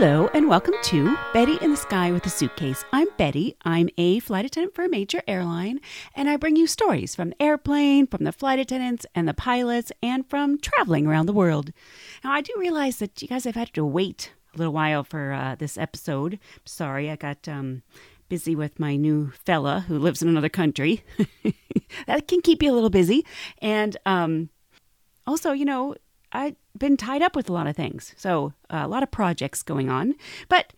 Hello and welcome to Betty in the Sky with a Suitcase. I'm Betty. I'm a flight attendant for a major airline, and I bring you stories from the airplane, from the flight attendants and the pilots, and from traveling around the world. Now, I do realize that you guys have had to wait a little while for uh, this episode. Sorry, I got um, busy with my new fella who lives in another country. that can keep you a little busy. And um, also, you know, I've been tied up with a lot of things. So, uh, a lot of projects going on. But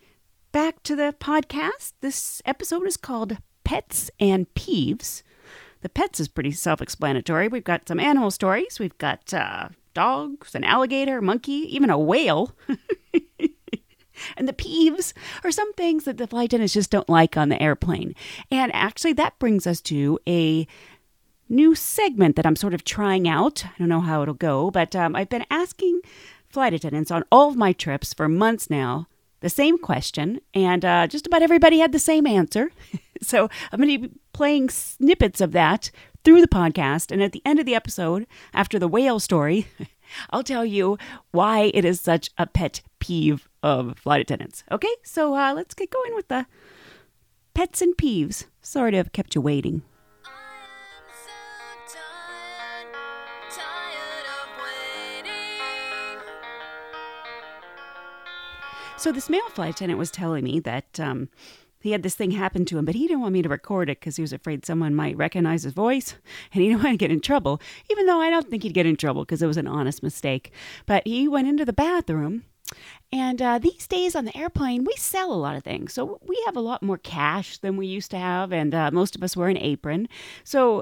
back to the podcast. This episode is called Pets and Peeves. The pets is pretty self explanatory. We've got some animal stories. We've got uh, dogs, an alligator, monkey, even a whale. and the peeves are some things that the flight attendants just don't like on the airplane. And actually, that brings us to a new segment that I'm sort of trying out. I don't know how it'll go, but um, I've been asking flight attendants on all of my trips for months now the same question, and uh, just about everybody had the same answer. so I'm going to be playing snippets of that through the podcast. And at the end of the episode, after the whale story, I'll tell you why it is such a pet peeve of flight attendants. Okay, so uh, let's get going with the pets and peeves. Sorry to have kept you waiting. So this male flight attendant was telling me that um, he had this thing happen to him, but he didn't want me to record it because he was afraid someone might recognize his voice and he didn't want to get in trouble, even though I don't think he'd get in trouble because it was an honest mistake. But he went into the bathroom. And uh, these days on the airplane, we sell a lot of things. So we have a lot more cash than we used to have, and uh, most of us wear an apron. So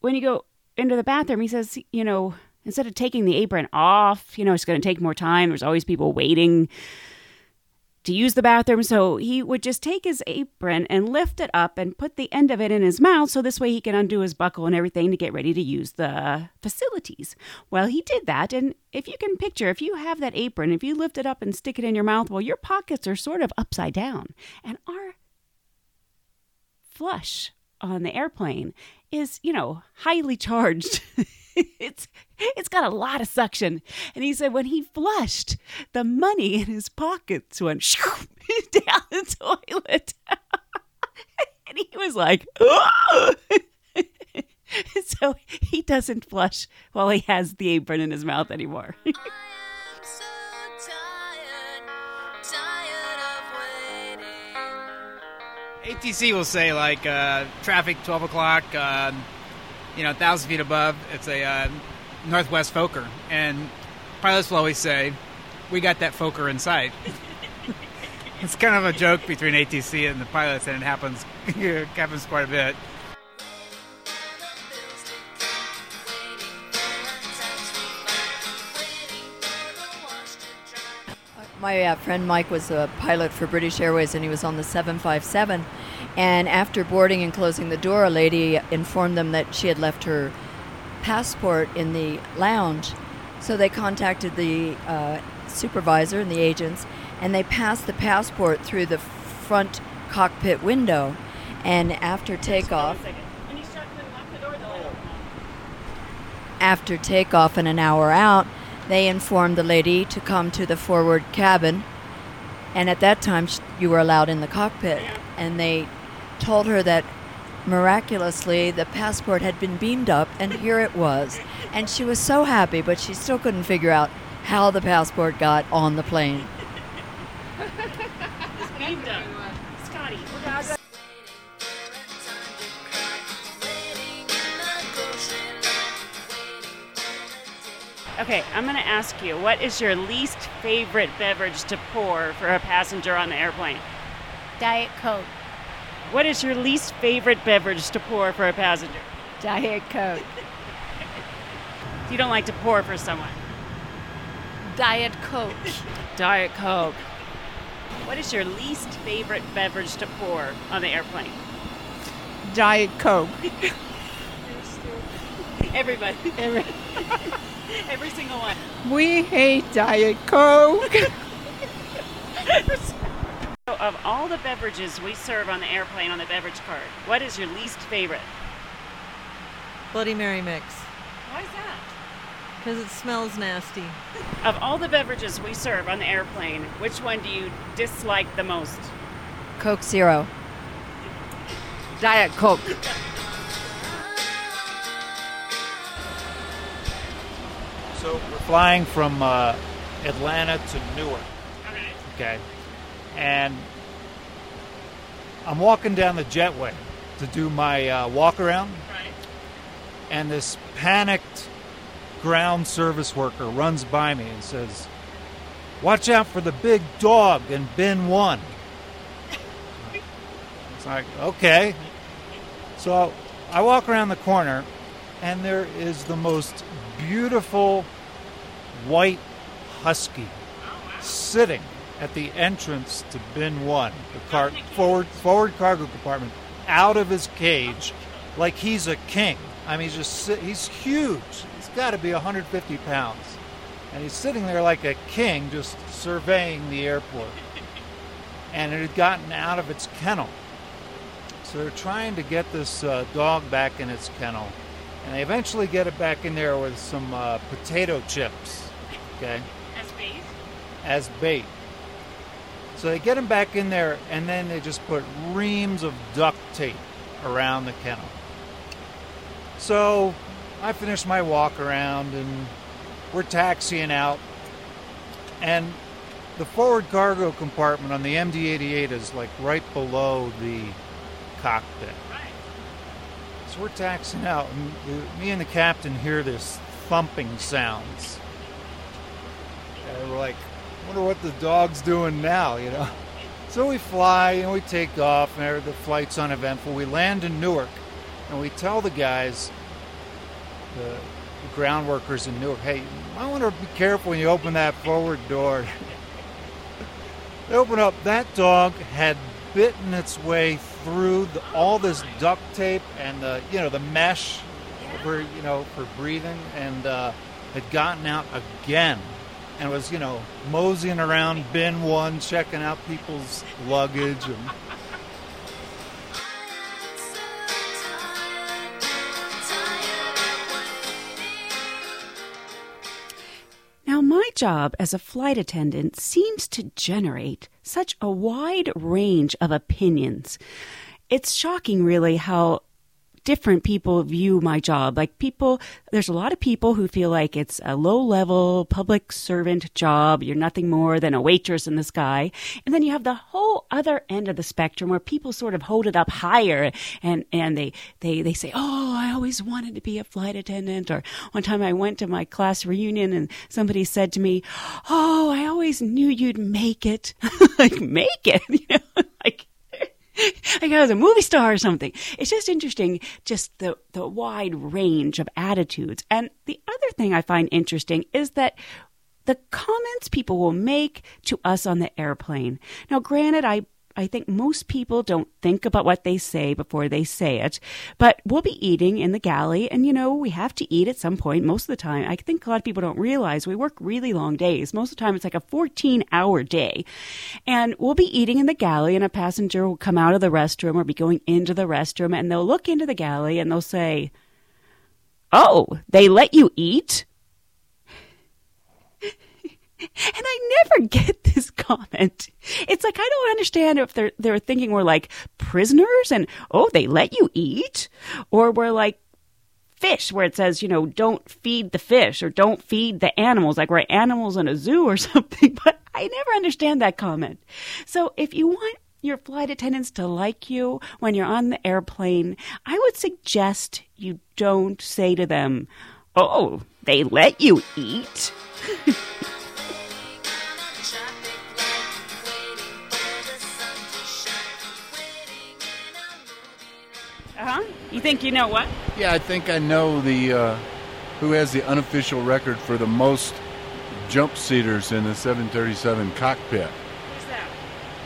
when you go into the bathroom, he says, you know, instead of taking the apron off, you know, it's going to take more time. There's always people waiting to use the bathroom, so he would just take his apron and lift it up and put the end of it in his mouth so this way he can undo his buckle and everything to get ready to use the facilities. Well, he did that, and if you can picture, if you have that apron, if you lift it up and stick it in your mouth, well, your pockets are sort of upside down. And our flush on the airplane is, you know, highly charged. it's it's got a lot of suction. And he said when he flushed, the money in his pockets went down the toilet. and he was like, so he doesn't flush while he has the apron in his mouth anymore. ATC will say like uh, traffic 12 o'clock, uh, you know, a 1,000 feet above. It's a uh, Northwest Fokker. And pilots will always say, we got that Fokker in sight. it's kind of a joke between ATC and the pilots, and it happens, it happens quite a bit. My uh, friend Mike was a pilot for British Airways and he was on the 757. And after boarding and closing the door, a lady informed them that she had left her passport in the lounge. So they contacted the uh, supervisor and the agents and they passed the passport through the front cockpit window. And after takeoff, after takeoff and an hour out, they informed the lady to come to the forward cabin. And at that time, you were allowed in the cockpit. And they told her that miraculously the passport had been beamed up, and here it was. And she was so happy, but she still couldn't figure out how the passport got on the plane. it's beamed up. Scotty, Okay, I'm going to ask you, what is your least favorite beverage to pour for a passenger on the airplane? Diet Coke. What is your least favorite beverage to pour for a passenger? Diet Coke. you don't like to pour for someone? Diet Coke. Diet Coke. What is your least favorite beverage to pour on the airplane? Diet Coke. Everybody. Every, every single one. We hate Diet Coke. so of all the beverages we serve on the airplane on the beverage card, what is your least favorite? Bloody Mary mix. Why is that? Because it smells nasty. Of all the beverages we serve on the airplane, which one do you dislike the most? Coke Zero. Diet Coke. So we're flying from uh, Atlanta to Newark. Okay. And I'm walking down the jetway to do my uh, walk around. Right. And this panicked ground service worker runs by me and says, Watch out for the big dog in bin one. It's like, okay. So I walk around the corner, and there is the most beautiful white husky sitting at the entrance to bin one, the car forward forward cargo compartment, out of his cage, like he's a king. I mean, he's just he's huge. He's got to be 150 pounds, and he's sitting there like a king, just surveying the airport. And it had gotten out of its kennel, so they're trying to get this uh, dog back in its kennel, and they eventually get it back in there with some uh, potato chips. Okay As bait? as bait. So they get him back in there, and then they just put reams of duct tape around the kennel. So I finish my walk around, and we're taxiing out, and the forward cargo compartment on the MD-88 is like right below the cockpit. So we're taxiing out, and me and the captain hear this thumping sounds. And we're like, wonder what the dog's doing now, you know? So we fly and we take off, and the flight's uneventful. We land in Newark, and we tell the guys, the, the ground workers in Newark, hey, might want to be careful when you open that forward door. they open up, that dog had bitten its way through the, all this duct tape and the, you know, the mesh for, you know, for breathing, and uh, had gotten out again and was, you know, moseying around bin one, checking out people's luggage and Now, my job as a flight attendant seems to generate such a wide range of opinions. It's shocking, really, how different people view my job. Like people, there's a lot of people who feel like it's a low level public servant job. You're nothing more than a waitress in the sky. And then you have the whole other end of the spectrum where people sort of hold it up higher and, and they, they, they say, Oh, I always wanted to be a flight attendant. Or one time I went to my class reunion and somebody said to me, Oh, I always knew you'd make it. like, make it? You know, like, like I was a movie star or something. It's just interesting, just the, the wide range of attitudes. And the other thing I find interesting is that the comments people will make to us on the airplane. Now, granted, I I think most people don't think about what they say before they say it, but we'll be eating in the galley, and you know, we have to eat at some point most of the time. I think a lot of people don't realize we work really long days. Most of the time, it's like a 14 hour day. And we'll be eating in the galley, and a passenger will come out of the restroom or be going into the restroom, and they'll look into the galley and they'll say, Oh, they let you eat? And I never get this comment. It's like I don't understand if they're they're thinking we're like prisoners and oh they let you eat, or we're like fish where it says you know don't feed the fish or don't feed the animals like we're animals in a zoo or something. But I never understand that comment. So if you want your flight attendants to like you when you're on the airplane, I would suggest you don't say to them, "Oh, they let you eat." You think you know what? Yeah, I think I know the uh, who has the unofficial record for the most jump seaters in the 737 cockpit. Who's that?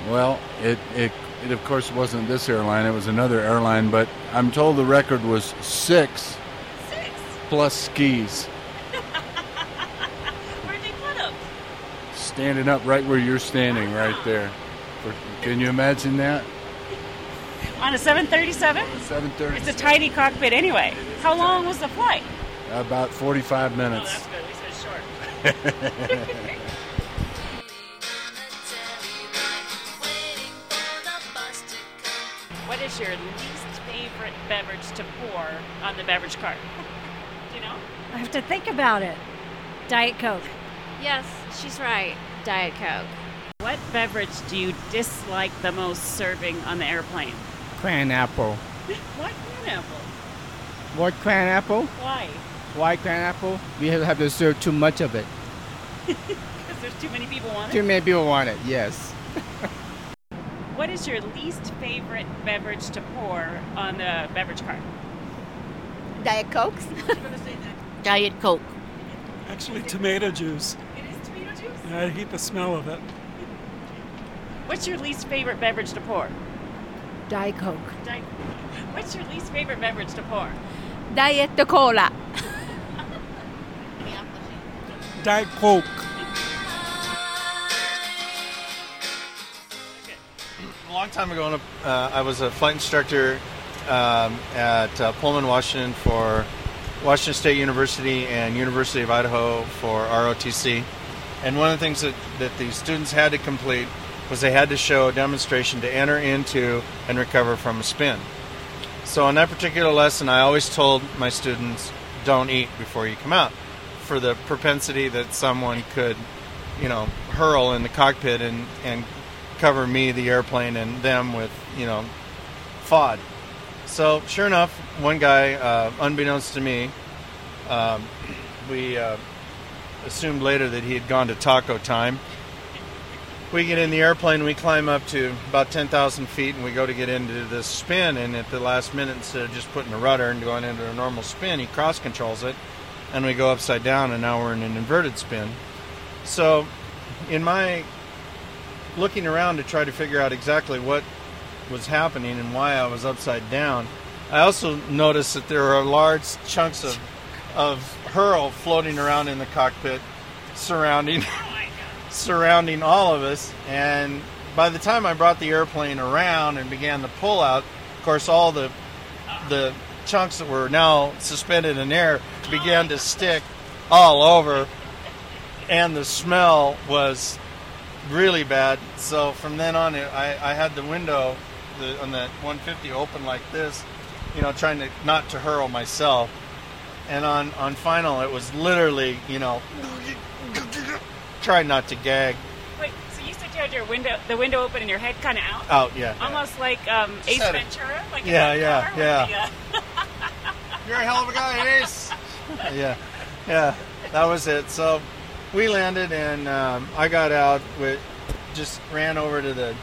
Well, it, it it of course wasn't this airline; it was another airline. But I'm told the record was six Six. plus skis, Where'd they put them? standing up right where you're standing, right there. For- Can you imagine that? On a 737? 737. It's a tiny cockpit anyway. How long was the flight? About 45 Oh, minutes. that's good. At least it's short. What is your least favorite beverage to pour on the beverage cart? Do you know? I have to think about it. Diet Coke. Yes, she's right. Diet Coke. What beverage do you dislike the most serving on the airplane? Cran apple. What pineapple? What cran apple? Why? Why cran apple? We have have to serve too much of it. Because there's too many people want it? Too many people want it. Yes. What is your least favorite beverage to pour on the beverage cart? Diet Cokes. Diet Coke. Actually, tomato juice. It is tomato juice. I hate the smell of it. What's your least favorite beverage to pour? Diet Coke. Di- What's your least favorite beverage to pour? Diet Cola. Diet Coke. A long time ago, uh, I was a flight instructor um, at uh, Pullman, Washington for Washington State University and University of Idaho for ROTC. And one of the things that, that the students had to complete was they had to show a demonstration to enter into and recover from a spin. So in that particular lesson, I always told my students, don't eat before you come out for the propensity that someone could, you know, hurl in the cockpit and, and cover me, the airplane, and them with, you know, FOD. So sure enough, one guy, uh, unbeknownst to me, um, we uh, assumed later that he had gone to taco time. We get in the airplane, we climb up to about 10,000 feet, and we go to get into this spin. And at the last minute, instead of just putting a rudder and going into a normal spin, he cross controls it, and we go upside down, and now we're in an inverted spin. So, in my looking around to try to figure out exactly what was happening and why I was upside down, I also noticed that there are large chunks of of hurl floating around in the cockpit, surrounding surrounding all of us. And by the time I brought the airplane around and began the pull out, of course, all the the chunks that were now suspended in air began to stick all over, and the smell was really bad. So from then on, I, I had the window the, on that 150 open like this, you know, trying to not to hurl myself. And on on final, it was literally, you know, try not to gag. Wait, so you said you had your window, the window open and your head kind of out? Out, yeah. Almost like um, Ace Said. Ventura? Like in Yeah, yeah, yeah. the, uh, You're a hell of a guy, Ace. yeah, yeah, that was it. So we landed, and um, I got out with just ran over to the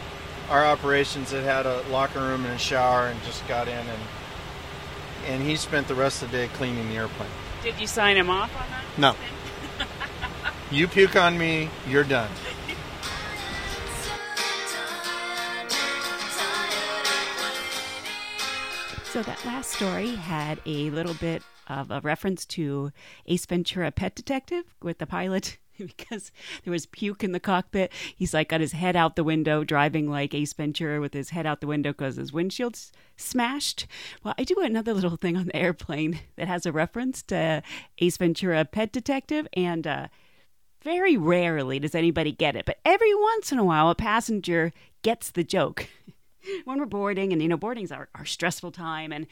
our operations that had a locker room and a shower, and just got in and and he spent the rest of the day cleaning the airplane. Did you sign him off on that? No. You puke on me, you're done. So that last story had a little bit of a reference to Ace Ventura Pet Detective with the pilot because there was puke in the cockpit. He's like got his head out the window driving like Ace Ventura with his head out the window because his windshield's smashed. Well, I do another little thing on the airplane that has a reference to Ace Ventura Pet Detective and uh very rarely does anybody get it, but every once in a while a passenger gets the joke. when we're boarding, and you know, boarding's our, our stressful time, and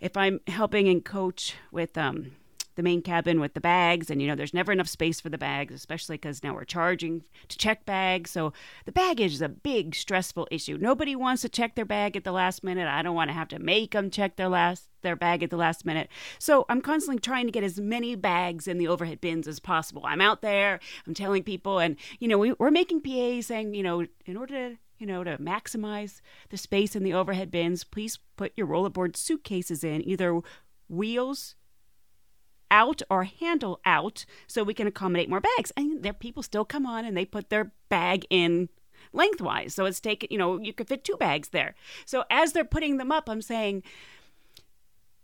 if I'm helping and coach with um, the main cabin with the bags, and you know, there's never enough space for the bags, especially because now we're charging to check bags. So the baggage is a big stressful issue. Nobody wants to check their bag at the last minute. I don't want to have to make them check their last their bag at the last minute. So I'm constantly trying to get as many bags in the overhead bins as possible. I'm out there, I'm telling people, and you know, we, we're making PAs saying, you know, in order to you know, to maximize the space in the overhead bins, please put your rollerboard suitcases in either wheels out or handle out so we can accommodate more bags. And there people still come on and they put their bag in lengthwise. So it's taken, you know, you could fit two bags there. So as they're putting them up, I'm saying,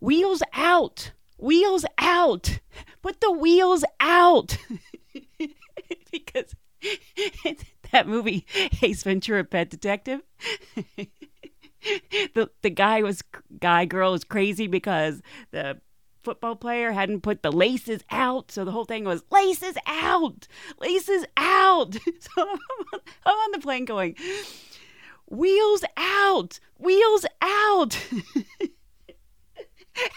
wheels out, wheels out, put the wheels out. because that movie Ace Ventura Pet Detective the the guy was guy girl was crazy because the football player hadn't put the laces out, so the whole thing was laces out, laces out. So I'm on, I'm on the plane going, wheels out, wheels out.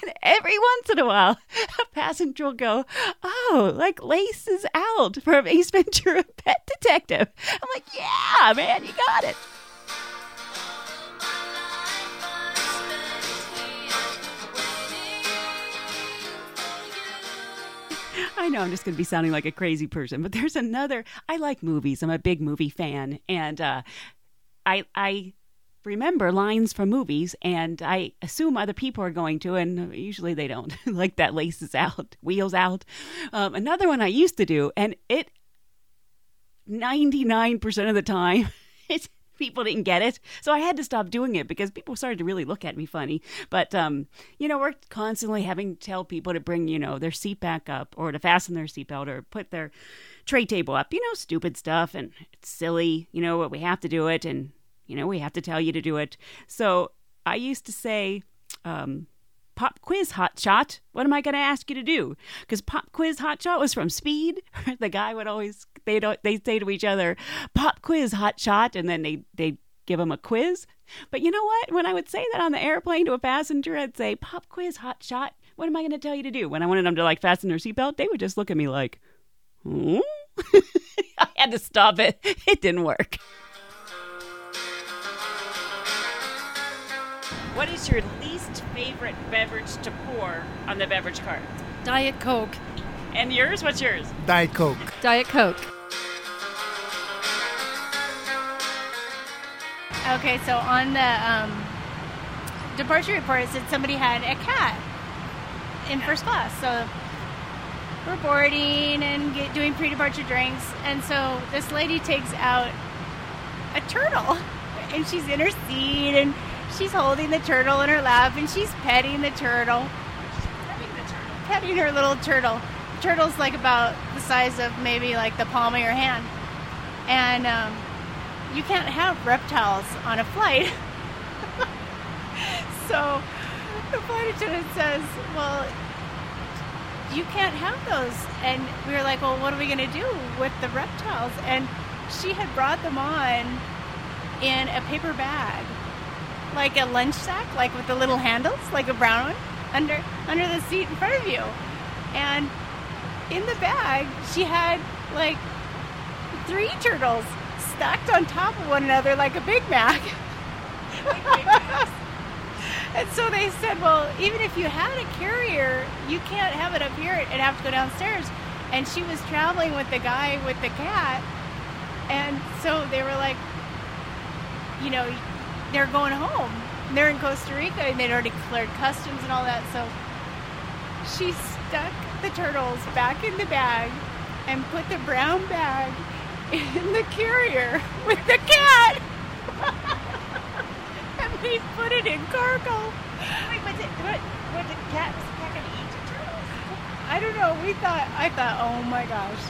And every once in a while, a passenger will go, Oh, like laces out from Ace Ventura Pet Detective. I'm like, Yeah, man, you got it. I know I'm just going to be sounding like a crazy person, but there's another. I like movies. I'm a big movie fan, and uh, I I remember lines from movies, and I assume other people are going to, and usually they don't. like that laces out, wheels out. Um, another one I used to do, and it 99% of the time, it's people didn't get it. So I had to stop doing it because people started to really look at me funny. But um, you know, we're constantly having to tell people to bring, you know, their seat back up or to fasten their seatbelt or put their tray table up. You know, stupid stuff and it's silly, you know, but we have to do it and you know, we have to tell you to do it. So I used to say, um, pop quiz hot shot. What am I going to ask you to do? Because pop quiz hot shot was from Speed. the guy would always they don't they say to each other, pop quiz hot shot, and then they they give them a quiz. But you know what? When I would say that on the airplane to a passenger, I'd say pop quiz hot shot. What am I going to tell you to do? When I wanted them to like fasten their seatbelt, they would just look at me like, hmm? I had to stop it. It didn't work. What is your least favorite beverage to pour on the beverage cart? Diet Coke. And yours? What's yours? Diet Coke. Diet Coke. Okay, so on the um, departure report, it said somebody had a cat in first class. So we're boarding and get, doing pre-departure drinks, and so this lady takes out a turtle, and she's in her seat, and she's holding the turtle in her lap, and she's petting the turtle, petting her little turtle. Turtle's like about the size of maybe like the palm of your hand, and um, you can't have reptiles on a flight. so the flight attendant says, "Well." you can't have those. And we were like, well, what are we going to do with the reptiles? And she had brought them on in a paper bag, like a lunch sack, like with the little handles, like a brown one, under under the seat in front of you. And in the bag, she had like three turtles stacked on top of one another like a Big Mac. And so they said, well, even if you had a carrier, you can't have it up here. It'd have to go downstairs. And she was traveling with the guy with the cat. And so they were like, you know, they're going home. They're in Costa Rica and they'd already cleared customs and all that. So she stuck the turtles back in the bag and put the brown bag in the carrier with the cat. and we put it in cargo. Wait, was it what? What the cat was the cat gonna eat the turtles? I don't know. We thought, I thought, oh my gosh,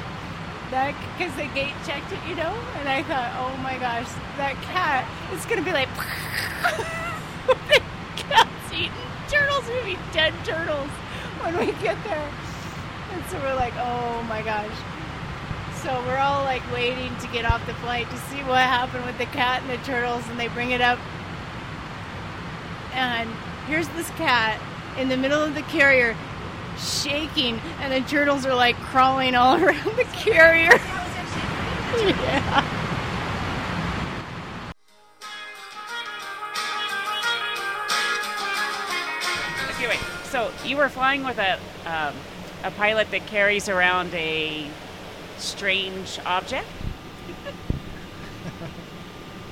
that because the gate checked it, you know, and I thought, oh my gosh, that cat is gonna be like, the cat's eating turtles. We'll be dead turtles when we get there. And so we're like, oh my gosh. So we're all like waiting to get off the flight to see what happened with the cat and the turtles, and they bring it up. And here's this cat in the middle of the carrier shaking, and the turtles are like crawling all around the carrier. yeah. You were flying with a um, a pilot that carries around a strange object.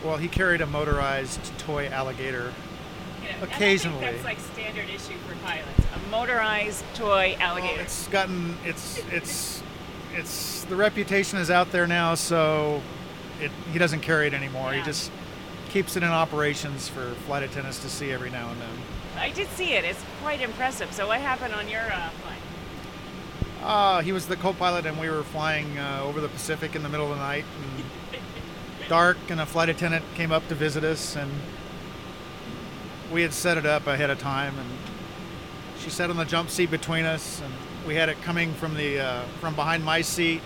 Well, he carried a motorized toy alligator. And I think Occasionally. that's like standard issue for pilots. A motorized toy alligator. Well, it's gotten it's it's it's the reputation is out there now, so it he doesn't carry it anymore. Yeah. He just keeps it in operations for flight attendants to see every now and then. I did see it. It's quite impressive. So what happened on your uh, flight? Uh, he was the co-pilot, and we were flying uh, over the Pacific in the middle of the night, and dark, and a flight attendant came up to visit us, and we had set it up ahead of time, and she sat on the jump seat between us, and we had it coming from the uh, from behind my seat.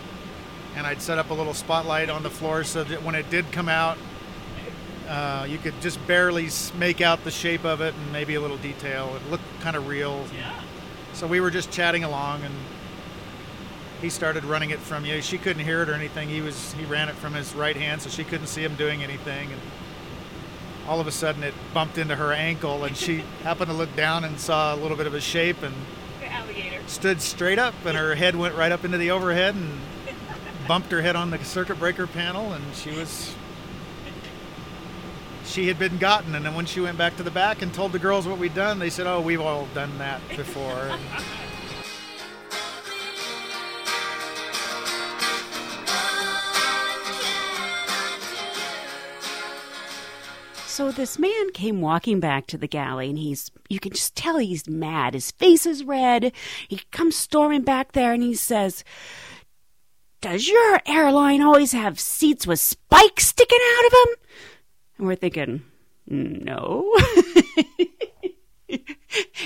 And I'd set up a little spotlight on the floor so that when it did come out, uh, you could just barely make out the shape of it and maybe a little detail. It looked kind of real. Yeah. So we were just chatting along, and he started running it from you. She couldn't hear it or anything. He was he ran it from his right hand, so she couldn't see him doing anything. And all of a sudden, it bumped into her ankle, and she happened to look down and saw a little bit of a shape, and Alligator. stood straight up, and her head went right up into the overhead and bumped her head on the circuit breaker panel, and she was. She had been gotten, and then when she went back to the back and told the girls what we'd done, they said, "Oh, we've all done that before." So this man came walking back to the galley and he's you can just tell he's mad. His face is red. He comes storming back there and he says, Does your airline always have seats with spikes sticking out of them? And we're thinking, No.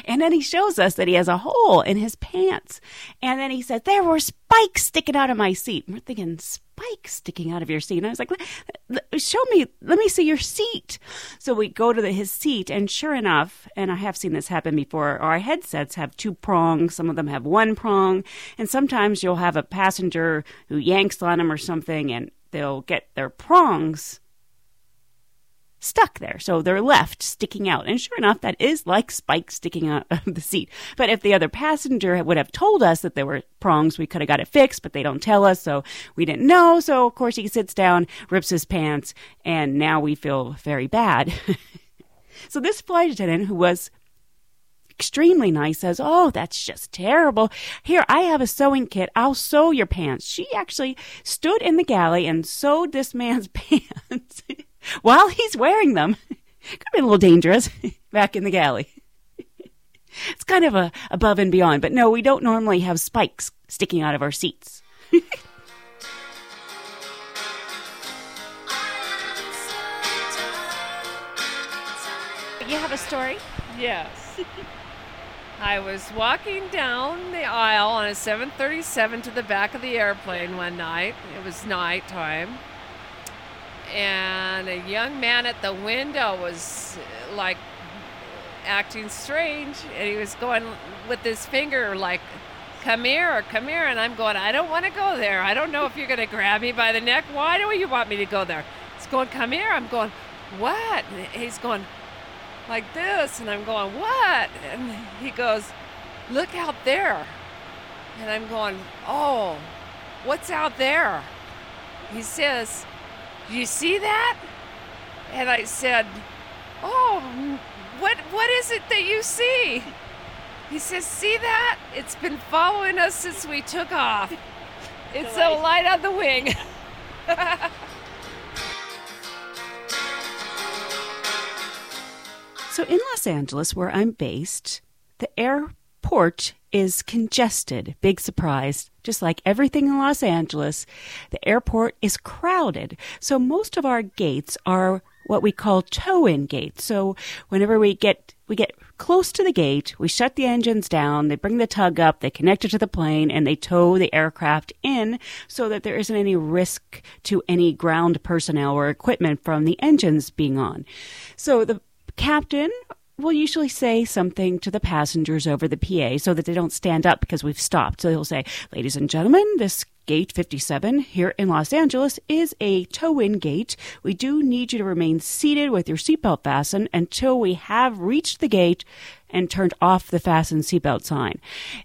and then he shows us that he has a hole in his pants. And then he said, There were spikes sticking out of my seat. And we're thinking, Spikes sticking out of your seat. And I was like, "L- l- Show me, let me see your seat. So we go to the, his seat, and sure enough, and I have seen this happen before, our headsets have two prongs. Some of them have one prong. And sometimes you'll have a passenger who yanks on them or something, and they'll get their prongs stuck there. So they're left sticking out. And sure enough, that is like spikes sticking out of the seat. But if the other passenger would have told us that there were prongs, we could have got it fixed, but they don't tell us. So we didn't know. So of course he sits down, rips his pants, and now we feel very bad. so this flight attendant who was extremely nice says, Oh, that's just terrible. Here, I have a sewing kit. I'll sew your pants. She actually stood in the galley and sewed this man's pants while he's wearing them. Could have been a little dangerous back in the galley. It's kind of a above and beyond, but no, we don't normally have spikes sticking out of our seats. You have a story? Yes. I was walking down the aisle on a 737 to the back of the airplane one night. It was nighttime. And a young man at the window was like acting strange. And he was going with his finger, like, come here, or come here. And I'm going, I don't want to go there. I don't know if you're going to grab me by the neck. Why do you want me to go there? He's going, come here. I'm going, what? And he's going, like this and I'm going, "What?" And he goes, "Look out there." And I'm going, "Oh, what's out there?" He says, "Do you see that?" And I said, "Oh, what what is it that you see?" He says, "See that? It's been following us since we took off. It's a light on the wing." So in Los Angeles, where I'm based, the airport is congested. Big surprise. Just like everything in Los Angeles, the airport is crowded. So most of our gates are what we call tow-in gates. So whenever we get we get close to the gate, we shut the engines down, they bring the tug up, they connect it to the plane, and they tow the aircraft in so that there isn't any risk to any ground personnel or equipment from the engines being on. So the captain will usually say something to the passengers over the PA so that they don't stand up because we've stopped. So he'll say, Ladies and gentlemen, this gate 57 here in Los Angeles is a tow in gate. We do need you to remain seated with your seatbelt fastened until we have reached the gate and turned off the fasten seatbelt sign.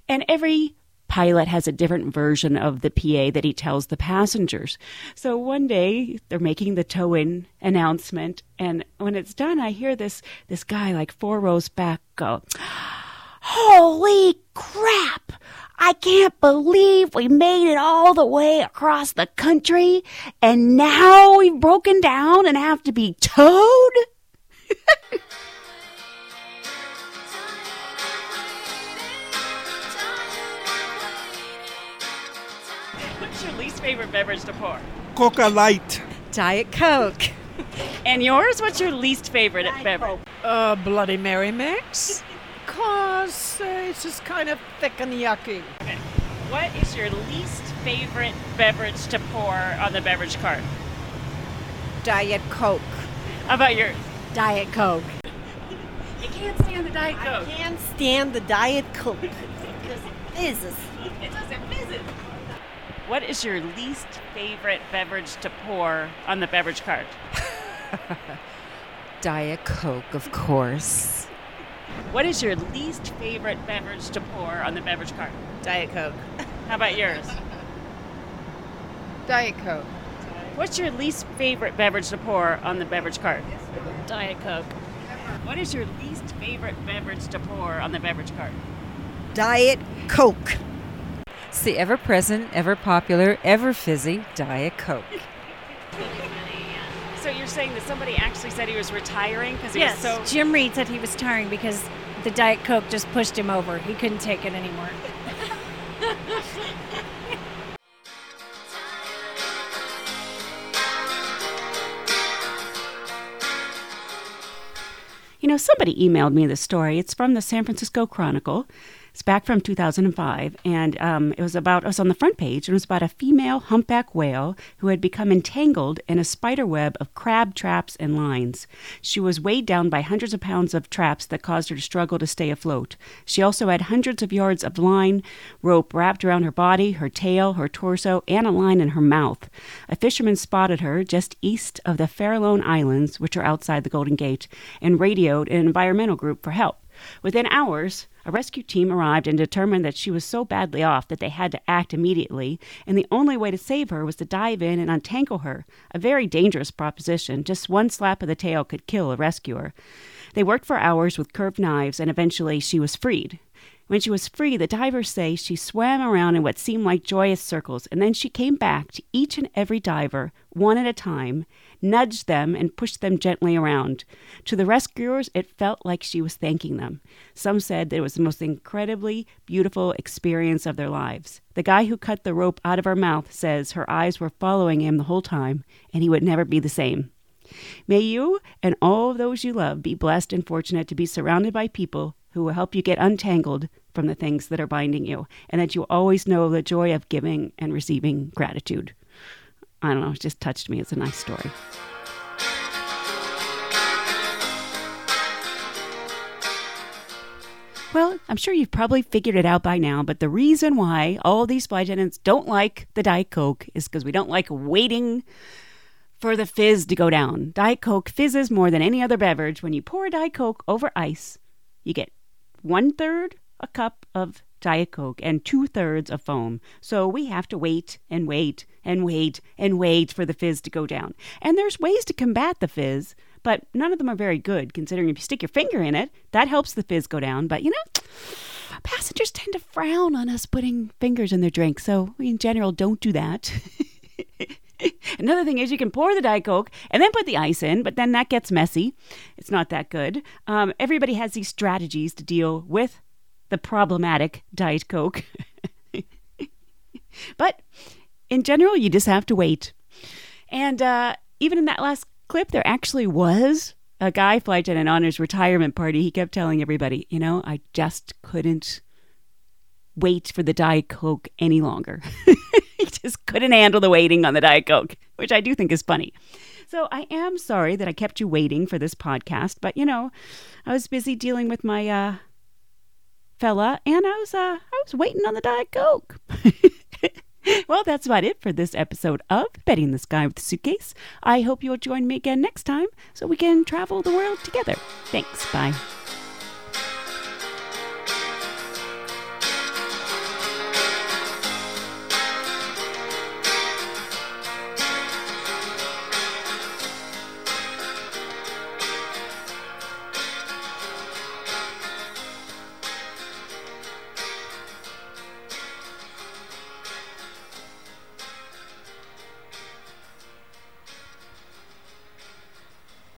And every pilot has a different version of the PA that he tells the passengers. So one day they're making the tow in announcement and when it's done I hear this this guy like four rows back go, Holy crap! I can't believe we made it all the way across the country and now we've broken down and have to be towed? favorite beverage to pour? Coca Light. Diet Coke. And yours? What's your least favorite beverage? Uh, Bloody Mary mix. Because uh, it's just kind of thick and yucky. Okay. What is your least favorite beverage to pour on the beverage cart? Diet Coke. How about yours? Diet Coke. You can't stand the Diet Coke. I can't stand the Diet Coke because it fizzes. It doesn't visit. What is your least favorite beverage to pour on the beverage cart? Diet Coke, of course. What is your least favorite beverage to pour on the beverage cart? Diet Coke. How about yours? Diet Coke. What's your least favorite beverage to pour on the beverage cart? Diet Coke. What is your least favorite beverage to pour on the beverage cart? Diet Coke. It's the ever present, ever popular, ever fizzy Diet Coke. So you're saying that somebody actually said he was retiring because he Yes, was so Jim Reed said he was tiring because the Diet Coke just pushed him over. He couldn't take it anymore. You know, somebody emailed me this story. It's from the San Francisco Chronicle. It's back from 2005, and um, it was about, it was on the front page, and it was about a female humpback whale who had become entangled in a spider web of crab traps and lines. She was weighed down by hundreds of pounds of traps that caused her to struggle to stay afloat. She also had hundreds of yards of line rope wrapped around her body, her tail, her torso, and a line in her mouth. A fisherman spotted her just east of the Farallon Islands, which are outside the Golden Gate, and radioed an environmental group for help. Within hours, a rescue team arrived and determined that she was so badly off that they had to act immediately, and the only way to save her was to dive in and untangle her. A very dangerous proposition. Just one slap of the tail could kill a rescuer. They worked for hours with curved knives, and eventually she was freed. When she was free, the divers say she swam around in what seemed like joyous circles, and then she came back to each and every diver, one at a time, nudged them, and pushed them gently around. To the rescuers, it felt like she was thanking them. Some said it was the most incredibly beautiful experience of their lives. The guy who cut the rope out of her mouth says her eyes were following him the whole time, and he would never be the same. May you and all those you love be blessed and fortunate to be surrounded by people who will help you get untangled from the things that are binding you, and that you always know the joy of giving and receiving gratitude. I don't know, it just touched me. It's a nice story. Well, I'm sure you've probably figured it out by now, but the reason why all these flight attendants don't like the Diet Coke is because we don't like waiting for the fizz to go down. Diet Coke fizzes more than any other beverage. When you pour a Diet Coke over ice, you get one third a cup of Diet Coke and two thirds of foam. So we have to wait and wait and wait and wait for the fizz to go down. And there's ways to combat the fizz, but none of them are very good, considering if you stick your finger in it, that helps the fizz go down. But you know, passengers tend to frown on us putting fingers in their drink, so we in general don't do that. Another thing is you can pour the Diet Coke and then put the ice in, but then that gets messy. It's not that good. Um, everybody has these strategies to deal with the problematic Diet Coke. but in general, you just have to wait. And uh, even in that last clip, there actually was a guy flight attendant on his retirement party. He kept telling everybody, you know, I just couldn't wait for the Diet Coke any longer. he just couldn't handle the waiting on the Diet Coke, which I do think is funny. So I am sorry that I kept you waiting for this podcast, but you know, I was busy dealing with my uh, fella, and I was uh, I was waiting on the Diet Coke. well, that's about it for this episode of Betty in the Sky with the Suitcase. I hope you'll join me again next time so we can travel the world together. Thanks. Bye.